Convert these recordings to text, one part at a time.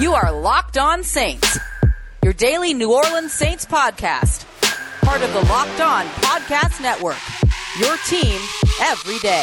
You are Locked On Saints, your daily New Orleans Saints podcast, part of the Locked On Podcast Network. Your team every day.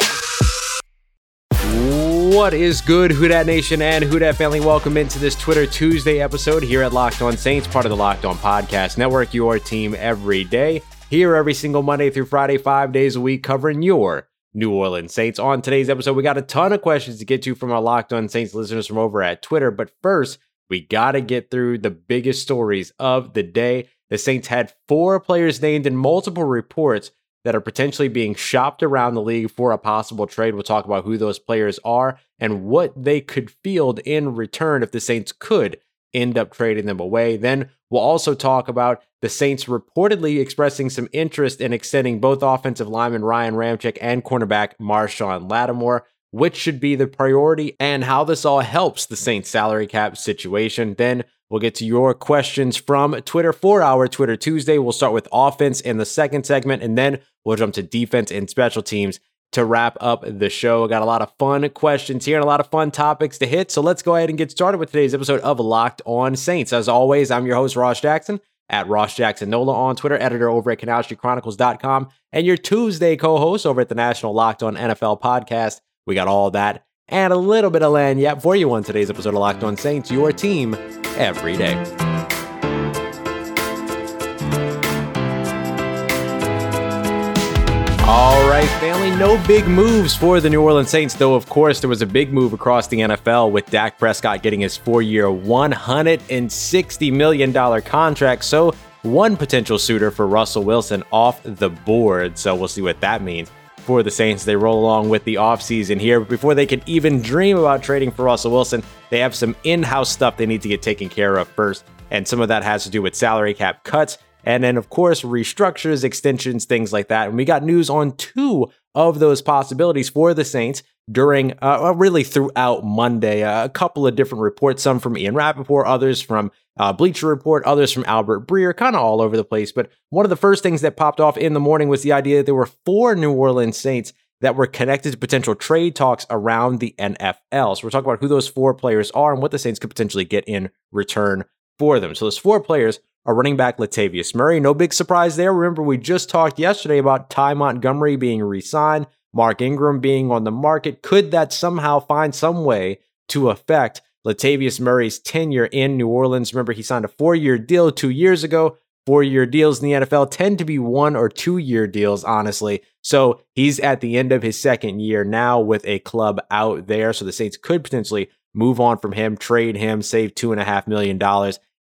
What is good, Who Dat Nation and Who Dat family? Welcome into this Twitter Tuesday episode here at Locked On Saints, part of the Locked On Podcast Network, your team every day. Here every single Monday through Friday, five days a week, covering your New Orleans Saints. On today's episode, we got a ton of questions to get to from our Locked On Saints listeners from over at Twitter. But first, we got to get through the biggest stories of the day. The Saints had four players named in multiple reports that are potentially being shopped around the league for a possible trade. We'll talk about who those players are and what they could field in return if the Saints could end up trading them away. Then we'll also talk about the Saints reportedly expressing some interest in extending both offensive lineman Ryan Ramczyk and cornerback Marshon Lattimore which should be the priority, and how this all helps the Saints salary cap situation. Then we'll get to your questions from Twitter for our Twitter Tuesday. We'll start with offense in the second segment, and then we'll jump to defense and special teams to wrap up the show. Got a lot of fun questions here and a lot of fun topics to hit. So let's go ahead and get started with today's episode of Locked On Saints. As always, I'm your host, Ross Jackson at Ross Jackson Nola on Twitter, editor over at CanalStreetChronicles.com, and your Tuesday co-host over at the National Locked On NFL podcast. We got all that and a little bit of lagniappe for you on today's episode of Locked On Saints, your team every day. All right, family, no big moves for the New Orleans Saints, though, of course, there was a big move across the NFL with Dak Prescott getting his four year, $160 million contract. So, one potential suitor for Russell Wilson off the board. So, we'll see what that means for the Saints. They roll along with the offseason here. But before they can even dream about trading for Russell Wilson, they have some in house stuff they need to get taken care of first. And some of that has to do with salary cap cuts. And then, of course, restructures, extensions, things like that. And we got news on two of those possibilities for the Saints during, uh, really throughout Monday. Uh, a couple of different reports, some from Ian Rapoport, others from uh, Bleacher Report, others from Albert Breer, kind of all over the place. But one of the first things that popped off in the morning was the idea that there were four New Orleans Saints that were connected to potential trade talks around the NFL. So we're talking about who those four players are and what the Saints could potentially get in return for them. So those four players are running back Latavius Murray. No big surprise there. Remember, we just talked yesterday about Ty Montgomery being re signed, Mark Ingram being on the market. Could that somehow find some way to affect Latavius Murray's tenure in New Orleans. Remember, he signed a four year deal two years ago. Four year deals in the NFL tend to be one or two year deals, honestly. So he's at the end of his second year now with a club out there. So the Saints could potentially move on from him, trade him, save $2.5 million,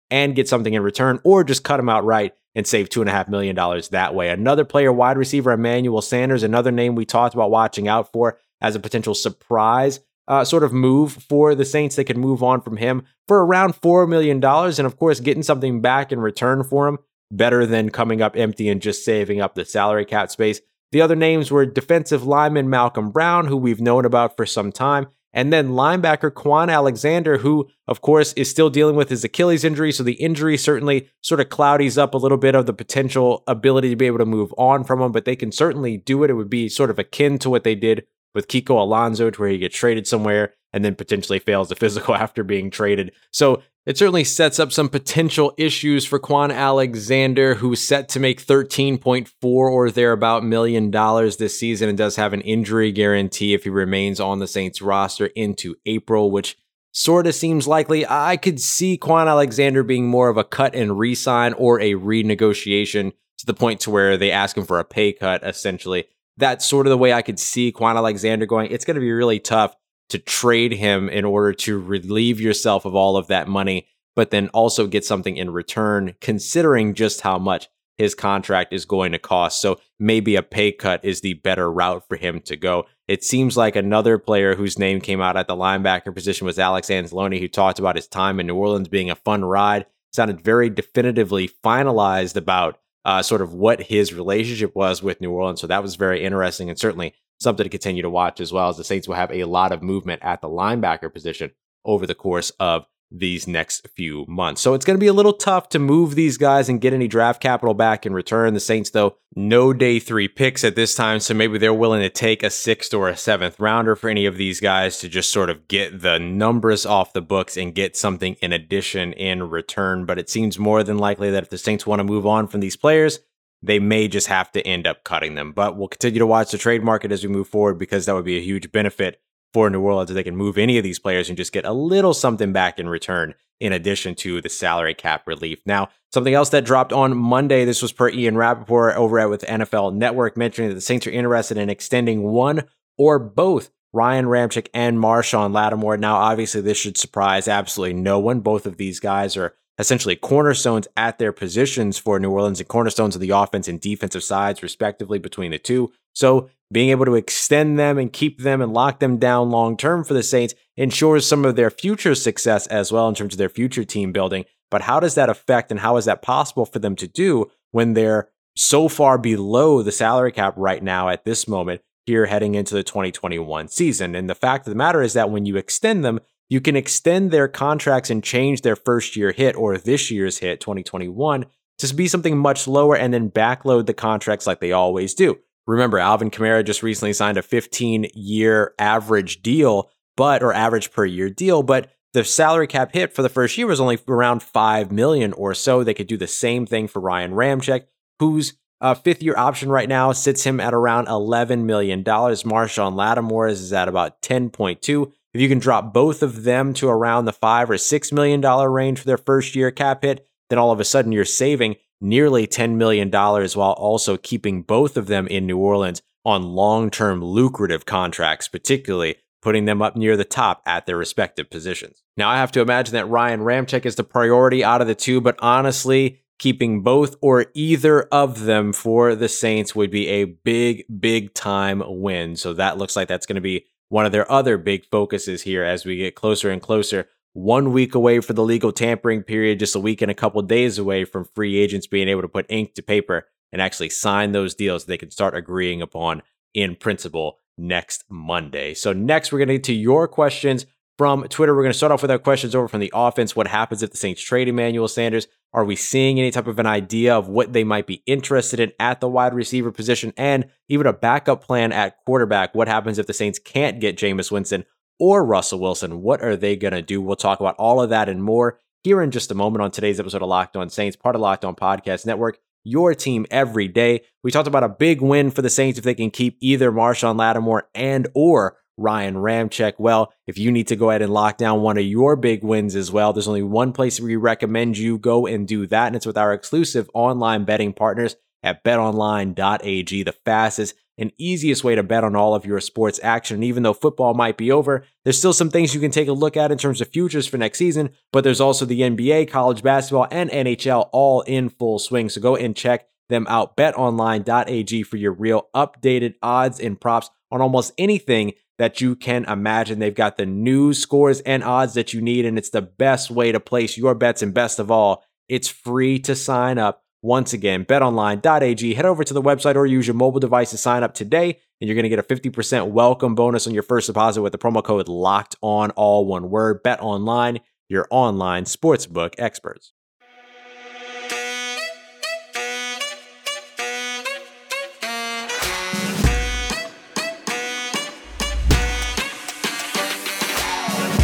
and get something in return, or just cut him outright and save $2.5 million that way. Another player, wide receiver Emmanuel Sanders, another name we talked about watching out for as a potential surprise uh, sort of move for the Saints. They could move on from him for around $4 million. And of course, getting something back in return for him better than coming up empty and just saving up the salary cap space. The other names were defensive lineman Malcom Brown, who we've known about for some time, and then linebacker Kwon Alexander, who, of course, is still dealing with his Achilles injury. So the injury certainly sort of cloudies up a little bit of the potential ability to be able to move on from him, but they can certainly do it. It would be sort of akin to what they did with Kiko Alonso to where he gets traded somewhere and then potentially fails the physical after being traded. So it certainly sets up some potential issues for Kwon Alexander, who's set to make 13.4 or thereabout million dollars this season and does have an injury guarantee if he remains on the Saints roster into April, which sort of seems likely. I could see Kwon Alexander being more of a cut and re-sign or a renegotiation to the point to where they ask him for a pay cut essentially that's sort of the way I could see Kwon Alexander going. It's going to be really tough to trade him in order to relieve yourself of all of that money, but then also get something in return, considering just how much his contract is going to cost. So maybe a pay cut is the better route for him to go. It seems like another player whose name came out at the linebacker position was Alex Anzalone, who talked about his time in New Orleans being a fun ride. Sounded very definitively finalized about uh, sort of what his relationship was with New Orleans. So that was very interesting and certainly something to continue to watch as well as the Saints will have a lot of movement at the linebacker position over the course of these next few months. So it's going to be a little tough to move these guys and get any draft capital back in return. The Saints, though, no day three picks at this time. So maybe they're willing to take a sixth or a seventh rounder for any of these guys to just sort of get the numbers off the books and get something in addition in return. But it seems more than likely that if the Saints want to move on from these players, they may just have to end up cutting them. But we'll continue to watch the trade market as we move forward because that would be a huge benefit for New Orleans if they can move any of these players and just get a little something back in return in addition to the salary cap relief. Now, something else that dropped on Monday, this was per Ian Rapoport over at with NFL Network, mentioning that the Saints are interested in extending one or both Ryan Ramczyk and Marshon Lattimore. Now, obviously, this should surprise absolutely no one. Both of these guys are essentially cornerstones at their positions for New Orleans and cornerstones of the offense and defensive sides, respectively, between the two. So being able to extend them and keep them and lock them down long term for the Saints ensures some of their future success as well in terms of their future team building. But how does that affect and how is that possible for them to do when they're so far below the salary cap right now at this moment here heading into the 2021 season? And the fact of the matter is that when you extend them, you can extend their contracts and change their first year hit or this year's hit, 2021, to be something much lower and then backload the contracts like they always do. Remember, Alvin Kamara just recently signed a 15 year average deal, but or average per year deal, but the salary cap hit for the first year was only around 5 million or so. They could do the same thing for Ryan Ramczyk, whose uh, fifth year option right now sits him at around $11 million. Marshon Lattimore is at about 10.2. If you can drop both of them to around the five or six million dollar range for their first year cap hit, then all of a sudden you're saving nearly $10 million while also keeping both of them in New Orleans on long term lucrative contracts, particularly putting them up near the top at their respective positions. Now, I have to imagine that Ryan Ramczyk is the priority out of the two, but honestly, keeping both or either of them for the Saints would be a big, big time win. So that looks like that's going to be one of their other big focuses here as we get closer and closer one week away for the legal tampering period, just a week and a couple days away from free agents being able to put ink to paper and actually sign those deals they can start agreeing upon in principle next Monday. So, next, we're going to get to your questions from Twitter. We're going to start off with our questions over from the offense. What happens if the Saints trade Emmanuel Sanders? Are we seeing any type of an idea of what they might be interested in at the wide receiver position and even a backup plan at quarterback? What happens if the Saints can't get Jameis Winston or Russell Wilson. What are they going to do? We'll talk about all of that and more here in just a moment on today's episode of Locked On Saints, part of Locked On Podcast Network. Your team every day. We talked about a big win for the Saints if they can keep either Marshon Lattimore and or Ryan Ramczyk. Well, if you need to go ahead and lock down one of your big wins as well, there's only one place we recommend you go and do that, and it's with our exclusive online betting partners at betonline.ag, the fastest and easiest way to bet on all of your sports action. And even though football might be over, there's still some things you can take a look at in terms of futures for next season, but there's also the NBA, college basketball, and NHL all in full swing. So go and check them out. BetOnline.ag for your real updated odds and props on almost anything that you can imagine. They've got the news, scores, and odds that you need, and it's the best way to place your bets. And best of all, it's free to sign up. Once again, betonline.ag. Head over to the website or use your mobile device to sign up today, and you're going to get a 50% welcome bonus on your first deposit with the promo code locked on, all one word. Bet online, your online sportsbook experts.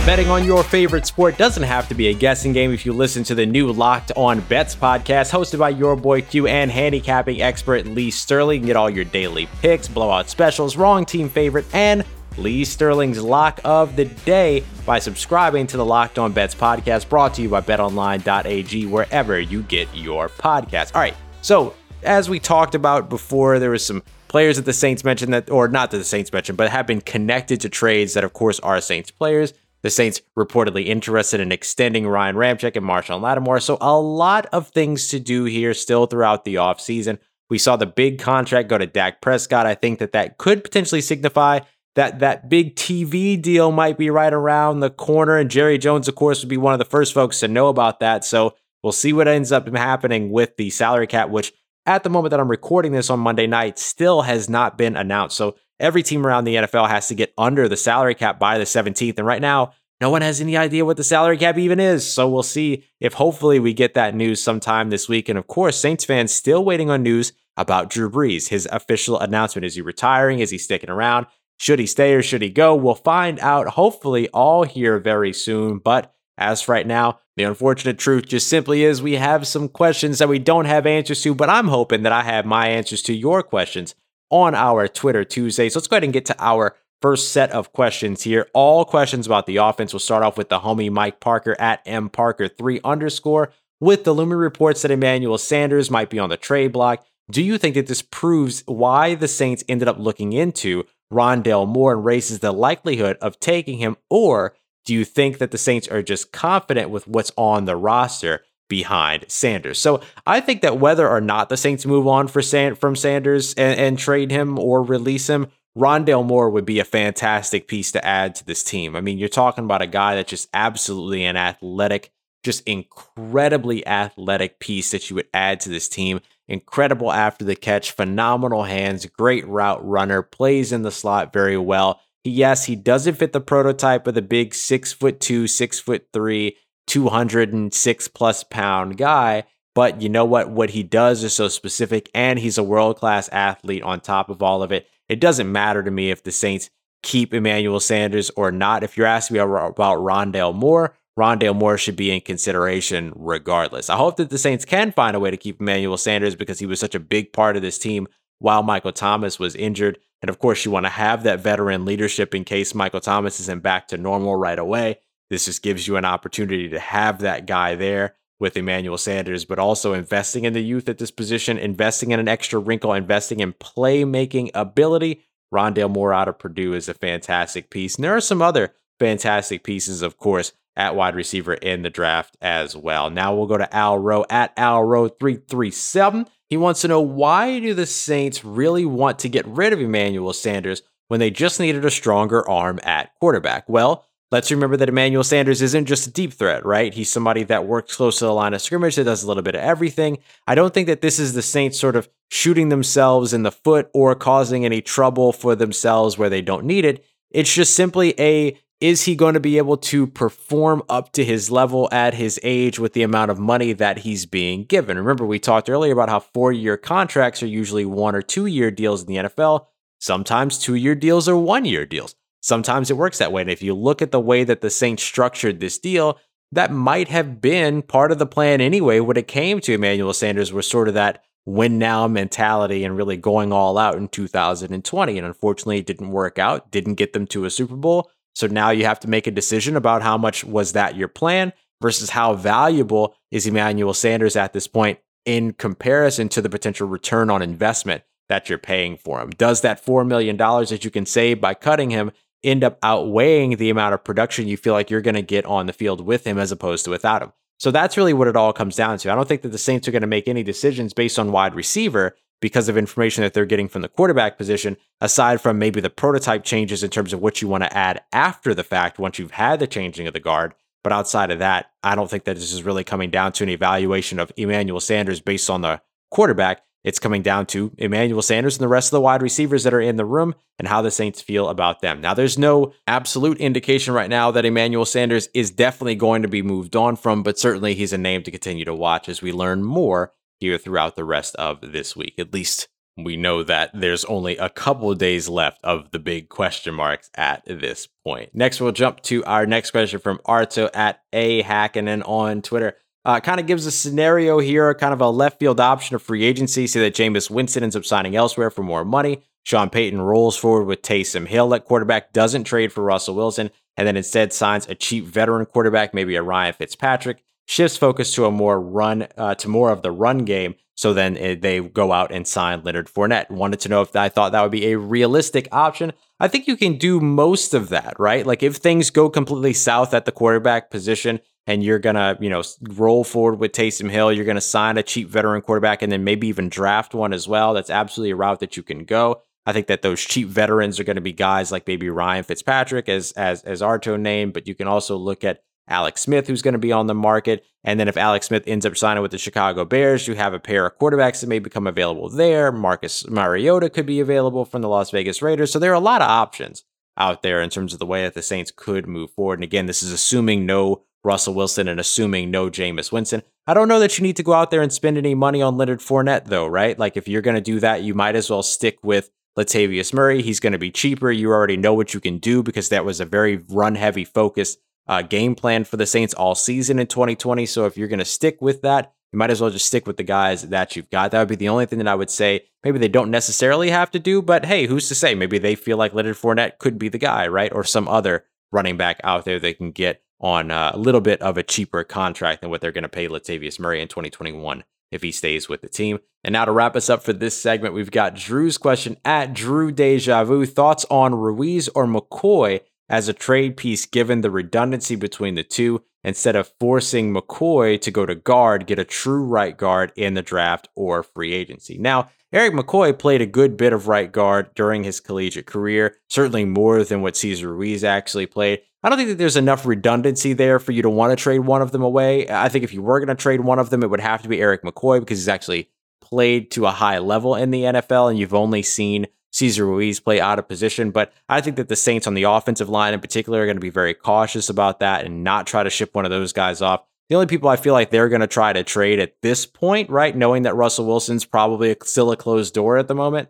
Betting on your favorite sport doesn't have to be a guessing game if you listen to the new Locked On Bets podcast hosted by your boy Q and handicapping expert Lee Sterling. Get all your daily picks, blowout specials, wrong team favorite, and Lee Sterling's lock of the day by subscribing to the Locked On Bets podcast brought to you by betonline.ag wherever you get your podcast. All right. So, as we talked about before, there was some players that the Saints mentioned that or not that the Saints mentioned, but have been connected to trades that of course are Saints players. The Saints reportedly interested in extending Ryan Ramczyk and Marshon Lattimore. So a lot of things to do here still throughout the offseason. We saw the big contract go to Dak Prescott. I think that that could potentially signify that that big TV deal might be right around the corner. And Jerry Jones, of course, would be one of the first folks to know about that. So we'll see what ends up happening with the salary cap, which at the moment that I'm recording this on Monday night still has not been announced. So every team around the NFL has to get under the salary cap by the 17th. And right now, no one has any idea what the salary cap even is. So we'll see if hopefully we get that news sometime this week. And of course, Saints fans still waiting on news about Drew Brees, his official announcement. Is he retiring? Is he sticking around? Should he stay or should he go? We'll find out hopefully all here very soon. But as right now, the unfortunate truth just simply is we have some questions that we don't have answers to, but I'm hoping that I have my answers to your questions on our Twitter Tuesday. So let's go ahead and get to our first set of questions here. All questions about the offense. We'll start off with the homie Mike Parker at mparker3 underscore with the Lumi reports that Emmanuel Sanders might be on the trade block. Do you think that this proves why the Saints ended up looking into Rondale Moore and raises the likelihood of taking him? Or do you think that the Saints are just confident with what's on the roster behind Sanders? So I think that whether or not the Saints move on for San- from Sanders and, and trade him or release him, Rondale Moore would be a fantastic piece to add to this team. I mean, you're talking about a guy that's just absolutely an athletic, just incredibly athletic piece that you would add to this team incredible after the catch, phenomenal hands, great route runner, plays in the slot very well. Yes, he doesn't fit the prototype of the big six foot two, six foot three, 206 plus pound guy. But you know what? What he does is so specific, and he's a world class athlete on top of all of it. It doesn't matter to me if the Saints keep Emmanuel Sanders or not. If you're asking me about Rondale Moore, Rondale Moore should be in consideration regardless. I hope that the Saints can find a way to keep Emmanuel Sanders because he was such a big part of this team while Michael Thomas was injured. And of course, you want to have that veteran leadership in case Michael Thomas isn't back to normal right away. This just gives you an opportunity to have that guy there with Emmanuel Sanders, but also investing in the youth at this position, investing in an extra wrinkle, investing in playmaking ability. Rondale Moore out of Purdue is a fantastic piece. And there are some other fantastic pieces, of course, at wide receiver in the draft as well. Now we'll go to Al Rowe at Al Rowe 337. He wants to know why do the Saints really want to get rid of Emmanuel Sanders when they just needed a stronger arm at quarterback? Well, let's remember that Emmanuel Sanders isn't just a deep threat, right? He's somebody that works close to the line of scrimmage, that does a little bit of everything. I don't think that this is the Saints sort of shooting themselves in the foot or causing any trouble for themselves where they don't need it. It's just simply a is he going to be able to perform up to his level at his age with the amount of money that he's being given? Remember, we talked earlier about how four year contracts are usually one or two year deals in the NFL. Sometimes two year deals or one year deals. Sometimes it works that way. And if you look at the way that the Saints structured this deal, that might have been part of the plan anyway when it came to Emmanuel Sanders, was sort of that win now mentality and really going all out in 2020. And unfortunately, it didn't work out, didn't get them to a Super Bowl. So now you have to make a decision about how much was that your plan versus how valuable is Emmanuel Sanders at this point in comparison to the potential return on investment that you're paying for him. Does that $4 million that you can save by cutting him end up outweighing the amount of production you feel like you're going to get on the field with him as opposed to without him? So that's really what it all comes down to. I don't think that the Saints are going to make any decisions based on wide receiver because of information that they're getting from the quarterback position, aside from maybe the prototype changes in terms of what you want to add after the fact once you've had the changing of the guard. But outside of that, I don't think that this is really coming down to an evaluation of Emmanuel Sanders based on the quarterback. It's coming down to Emmanuel Sanders and the rest of the wide receivers that are in the room and how the Saints feel about them. Now, there's no absolute indication right now that Emmanuel Sanders is definitely going to be moved on from, but certainly he's a name to continue to watch as we learn more here throughout the rest of this week. At least we know that there's only a couple of days left of the big question marks at this point. Next, we'll jump to our next question from Arto at A Hackenen on Twitter. Uh, kind of gives a scenario here, kind of a left field option of free agency. See that Jameis Winston ends up signing elsewhere for more money. Sean Payton rolls forward with Taysom Hill that quarterback, doesn't trade for Russell Wilson, and then instead signs a cheap veteran quarterback, maybe a Ryan Fitzpatrick shifts focus to a more run uh, to more of the run game. So then it, they go out and sign Leonard Fournette. Wanted to know if I thought that would be a realistic option. I think you can do most of that, right? Like if things go completely south at the quarterback position and you're gonna, you know, roll forward with Taysom Hill, you're gonna sign a cheap veteran quarterback and then maybe even draft one as well. That's absolutely a route that you can go. I think that those cheap veterans are going to be guys like maybe Ryan Fitzpatrick, as as as Arto named, but you can also look at Alex Smith, who's going to be on the market. And then if Alex Smith ends up signing with the Chicago Bears, you have a pair of quarterbacks that may become available there. Marcus Mariota could be available from the Las Vegas Raiders. So there are a lot of options. out there in terms of the way that the Saints could move forward. And again, this is assuming no Russell Wilson and assuming no Jameis Winston. I don't know that you need to go out there and spend any money on Leonard Fournette, though, right? Like, if you're going to do that, you might as well stick with Latavius Murray. He's going to be cheaper. You already know what you can do because that was a very run heavy focus uh, game plan for the Saints all season in 2020. So if you're going to stick with that, you might as well just stick with the guys that you've got. That would be the only thing that I would say. Maybe they don't necessarily have to do, but hey, who's to say? Maybe they feel like Leonard Fournette could be the guy, right? Or some other running back out there they can get on uh, a little bit of a cheaper contract than what they're going to pay Latavius Murray in 2021 if he stays with the team. And now to wrap us up for this segment, we've got Drew's question at Drew Deja Vu. Thoughts on Ruiz or McCoy as a trade piece given the redundancy between the two? Instead of forcing McCoy to go to guard, get a true right guard in the draft or free agency. Now, Eric McCoy played a good bit of right guard during his collegiate career, certainly more than what Cesar Ruiz actually played. I don't think that there's enough redundancy there for you to want to trade one of them away. I think if you were going to trade one of them, it would have to be Eric McCoy because he's actually played to a high level in the NFL and you've only seen Cesar Ruiz play out of position. But I think that the Saints on the offensive line in particular are going to be very cautious about that and not try to ship one of those guys off. The only people I feel like they're going to try to trade at this point, right, knowing that Russell Wilson's probably still a closed door at the moment,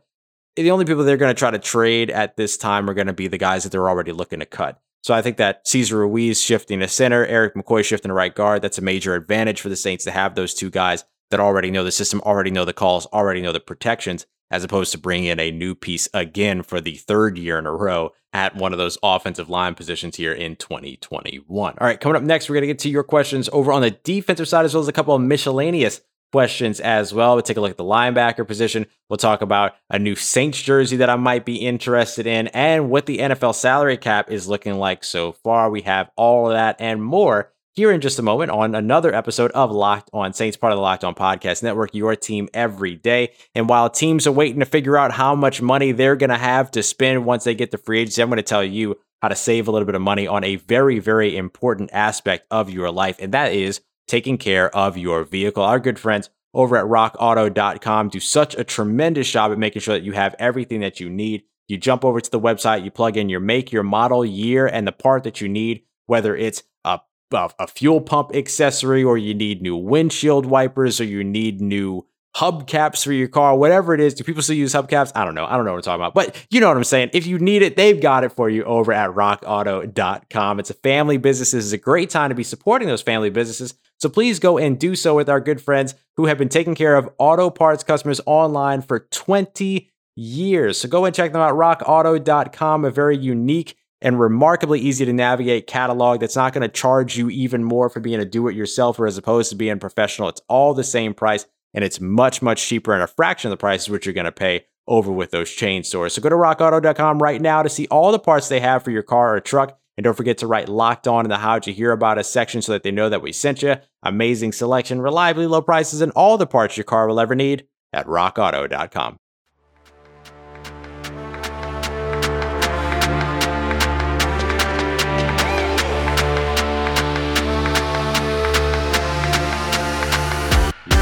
the only people they're going to try to trade at this time are going to be the guys that they're already looking to cut. So I think that Cesar Ruiz shifting to center, Eric McCoy shifting to right guard, that's a major advantage for the Saints to have those two guys that already know the system, already know the calls, already know the protections, as opposed to bringing in a new piece again for the third year in a row at one of those offensive line positions here in 2021. All right, coming up next, we're going to get to your questions over on the defensive side, as well as a couple of miscellaneous questions as well. We'll take a look at the linebacker position. We'll talk about a new Saints jersey that I might be interested in and what the NFL salary cap is looking like so far. We have all of that and more here in just a moment on another episode of Locked On Saints, part of the Locked On Podcast Network, your team every day. And while teams are waiting to figure out how much money they're going to have to spend once they get the free agency, I'm going to tell you how to save a little bit of money on a very, very important aspect of your life, and that is taking care of your vehicle. Our good friends over at rockauto.com do such a tremendous job at making sure that you have everything that you need. You jump over to the website, you plug in your make, your model, year, and the part that you need, whether it's a, a, a fuel pump accessory or you need new windshield wipers or you need new hubcaps for your car, whatever it is. Do people still use hubcaps? I don't know. I don't know what I'm talking about, but you know what I'm saying. If you need it, they've got it for you over at rockauto.com. It's a family business. This is a great time to be supporting those family businesses. So please go and do so with our good friends who have been taking care of auto parts customers online for 20 years. So go and check them out, rockauto.com, a very unique and remarkably easy to navigate catalog that's not going to charge you even more for being a do it yourselfer as opposed to being professional. It's all the same price and it's much, much cheaper and a fraction of the price is what you're going to pay over with those chain stores. So go to rockauto.com right now to see all the parts they have for your car or truck. And don't forget to write locked on in the how'd you hear about us section so that they know that we sent you. Amazing selection, reliably low prices, and all the parts your car will ever need at rockauto.com.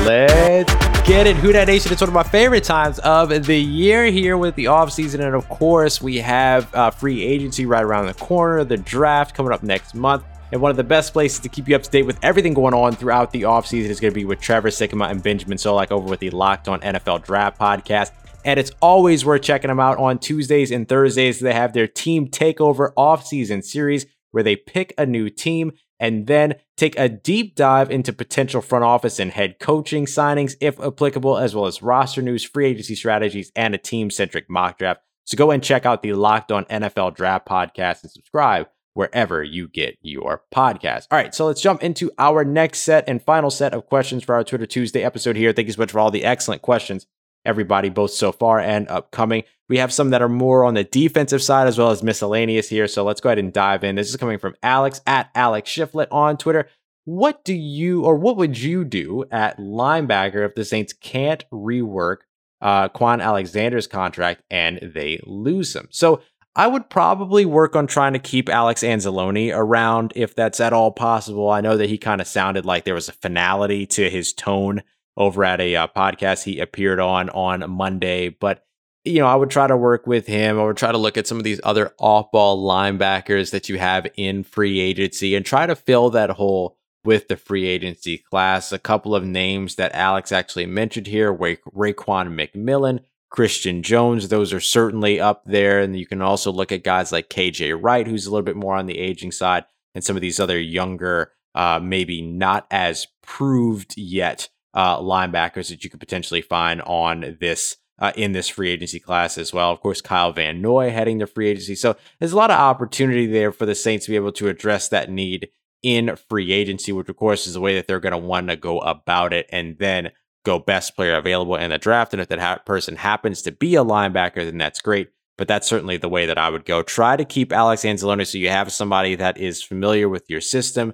Let's get it. Who Dat Nation. It's one of my favorite times of the year here with the offseason. And of course, we have uh, free agency right around the corner, the draft coming up next month. And one of the best places to keep you up to date with everything going on throughout the offseason is going to be with Trevor Sikkema and Benjamin Solak over with the Locked On NFL Draft podcast. And it's always worth checking them out on Tuesdays and Thursdays. They have their team takeover offseason series where they pick a new team and then take a deep dive into potential front office and head coaching signings, if applicable, as well as roster news, free agency strategies, and a team centric mock draft. So go and check out the Locked On NFL Draft podcast and subscribe wherever you get your podcast. All right, so let's jump into our next set and final set of questions for our Twitter Tuesday episode here. Thank you so much for all the excellent questions everybody, both so far and upcoming. We have some that are more on the defensive side as well as miscellaneous here. So let's go ahead and dive in. This is coming from Alex at Alex Shiflett on Twitter. What do you or what would you do at linebacker if the Saints can't rework uh, Kwon Alexander's contract and they lose him? So I would probably work on trying to keep Alex Anzalone around if that's at all possible. I know that he kind of sounded like there was a finality to his tone over at a uh, podcast he appeared on on Monday. But you know, I would try to work with him. I would try to look at some of these other off ball linebackers that you have in free agency and try to fill that hole with the free agency class. A couple of names that Alex actually mentioned here Ra- Raekwon McMillan, Christian Jones, those are certainly up there. And you can also look at guys like KJ Wright, who's a little bit more on the aging side, and some of these other younger, uh, maybe not as proved yet uh, linebackers that you could potentially find on this uh, in this free agency class as well. Of course, Kyle Van Noy heading the free agency. So there's a lot of opportunity there for the Saints to be able to address that need in free agency, which of course is the way that they're going to want to go about it and then go best player available in the draft. And if that ha- person happens to be a linebacker, then that's great. But that's certainly the way that I would go. Try to keep Alex Anzalone so you have somebody that is familiar with your system.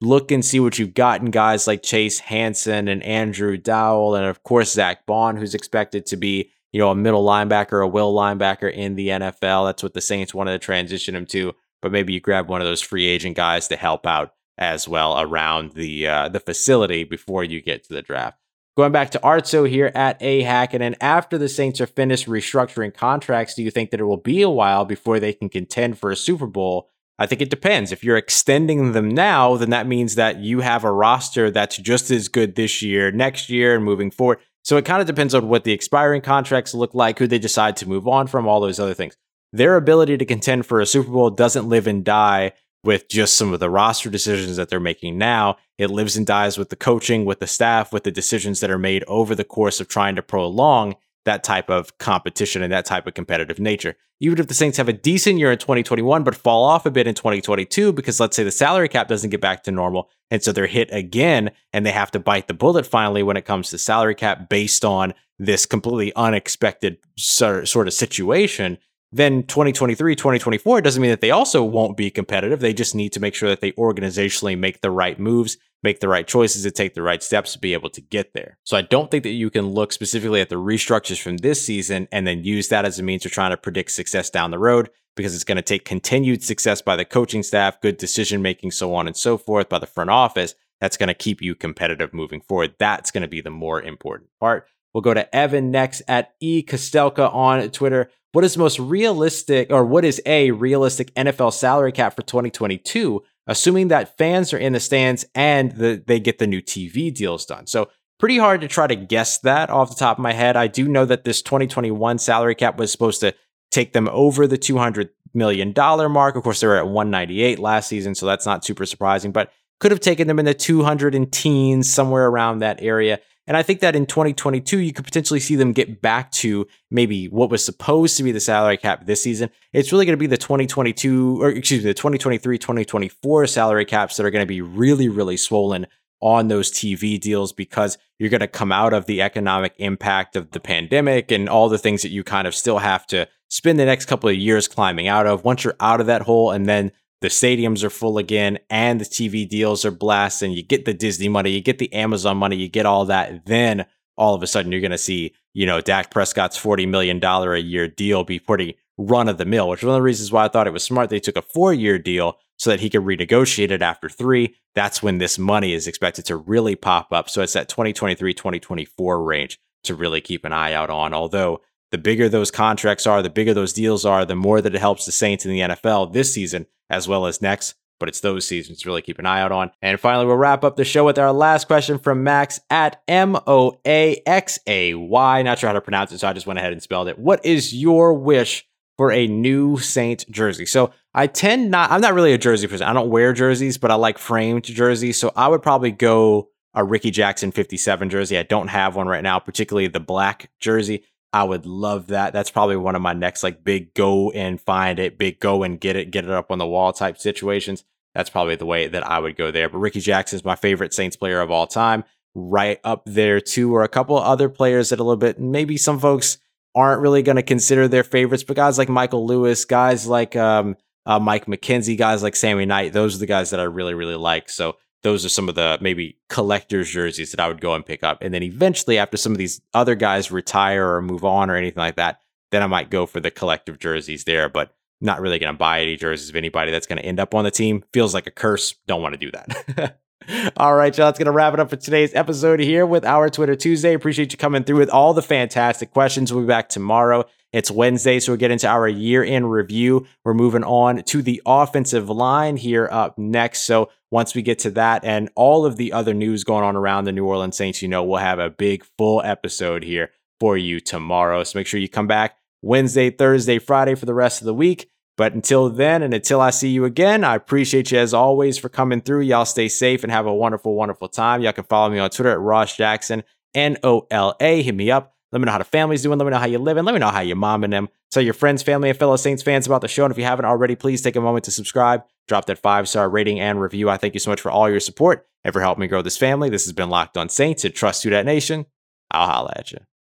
Look and see what you've gotten guys like Chase Hansen and Andrew Dowell, and of course Zack Baun, who's expected to be you know a middle linebacker, a will linebacker in the NFL. That's what the Saints wanted to transition him to. But maybe you grab one of those free agent guys to help out as well around the uh, the facility before you get to the draft. Going back to Artso here at A Hacken, and after the Saints are finished restructuring contracts, do you think that it will be a while before they can contend for a Super Bowl? I think it depends. If you're extending them now, then that means that you have a roster that's just as good this year, next year, and moving forward. So it kind of depends on what the expiring contracts look like, who they decide to move on from, all those other things. Their ability to contend for a Super Bowl doesn't live and die with just some of the roster decisions that they're making now. It lives and dies with the coaching, with the staff, with the decisions that are made over the course of trying to prolong that type of competition and that type of competitive nature. Even if the Saints have a decent year in 2021, but fall off a bit in 2022, because let's say the salary cap doesn't get back to normal. And so they're hit again and they have to bite the bullet finally when it comes to salary cap based on this completely unexpected sort of situation then 2023, 2024 doesn't mean that they also won't be competitive. They just need to make sure that they organizationally make the right moves, make the right choices, and take the right steps to be able to get there. So I don't think that you can look specifically at the restructures from this season and then use that as a means of trying to predict success down the road because it's going to take continued success by the coaching staff, good decision making, so on and so forth by the front office. That's going to keep you competitive moving forward. That's going to be the more important part. We'll go to Evan next at E Kostelka on Twitter what is most realistic or what is a realistic NFL salary cap for 2022, assuming that fans are in the stands and the, they get the new TV deals done. So pretty hard to try to guess that off the top of my head. I do know that this 2021 salary cap was supposed to take them over the 200 million dollar mark. Of course, they were at 198 last season, so that's not super surprising, but could have taken them in the 200 and teens, somewhere around that area. And I think that in 2022, you could potentially see them get back to maybe what was supposed to be the salary cap this season. It's really going to be the 2022, or excuse me, the 2023, 2024 salary caps that are going to be really, really swollen on those TV deals because you're going to come out of the economic impact of the pandemic and all the things that you kind of still have to spend the next couple of years climbing out of. Once you're out of that hole and then the stadiums are full again and the TV deals are blasting. You get the Disney money, you get the Amazon money, you get all that. Then all of a sudden you're going to see, you know, Dak Prescott's $40 million a year deal be pretty run of the mill, which is one of the reasons why I thought it was smart they took a four year deal so that he could renegotiate it after three. That's when this money is expected to really pop up. So it's that 2023, 2024 range to really keep an eye out on. Although the bigger those contracts are, the bigger those deals are, the more that it helps the Saints in the NFL this season as well as next. But it's those seasons to really keep an eye out on. And finally, we'll wrap up the show with our last question from Max at M O A X A Y. Not sure how to pronounce it, so I just went ahead and spelled it. What is your wish for a new Saint jersey? So I tend not, I'm not really a jersey person. I don't wear jerseys, but I like framed jerseys. So I would probably go a Rickey Jackson 57 jersey. I don't have one right now, particularly the black jersey. I would love that. That's probably one of my next like big go and find it, big go and get it, get it up on the wall type situations. That's probably the way that I would go there. But Rickey Jackson is my favorite Saints player of all time. Right up there too, or a couple other players that a little bit maybe some folks aren't really going to consider their favorites, but guys like Michael Lewis, guys like um, uh, Mike McKenzie, guys like Sammy Knight, those are the guys that I really really like. So those are some of the maybe collector's jerseys that I would go and pick up. And then eventually, after some of these other guys retire or move on or anything like that, then I might go for the collective jerseys there. But not really going to buy any jerseys of anybody that's going to end up on the team. Feels like a curse. Don't want to do that. all right, y'all. That's going to wrap it up for today's episode here with our Twitter Tuesday. Appreciate you coming through with all the fantastic questions. We'll be back tomorrow It's Wednesday, so we'll get into our year in review. We're moving on to the offensive line here up next. So once we get to that and all of the other news going on around the New Orleans Saints, you know, we'll have a big full episode here for you tomorrow. So make sure you come back Wednesday, Thursday, Friday for the rest of the week. But until then, and until I see you again, I appreciate you as always for coming through. Y'all stay safe and have a wonderful, wonderful time. Y'all can follow me on Twitter at Ross Jackson, N O L A. Hit me up. Let me know how the family's doing. Let me know how you're living. Let me know how your mom and them. Tell your friends, family, and fellow Saints fans about the show. And if you haven't already, please take a moment to subscribe, drop that five star rating and review. I thank you so much for all your support and for helping me grow this family. This has been Locked on Saints and Trust to That Nation. I'll holla at you.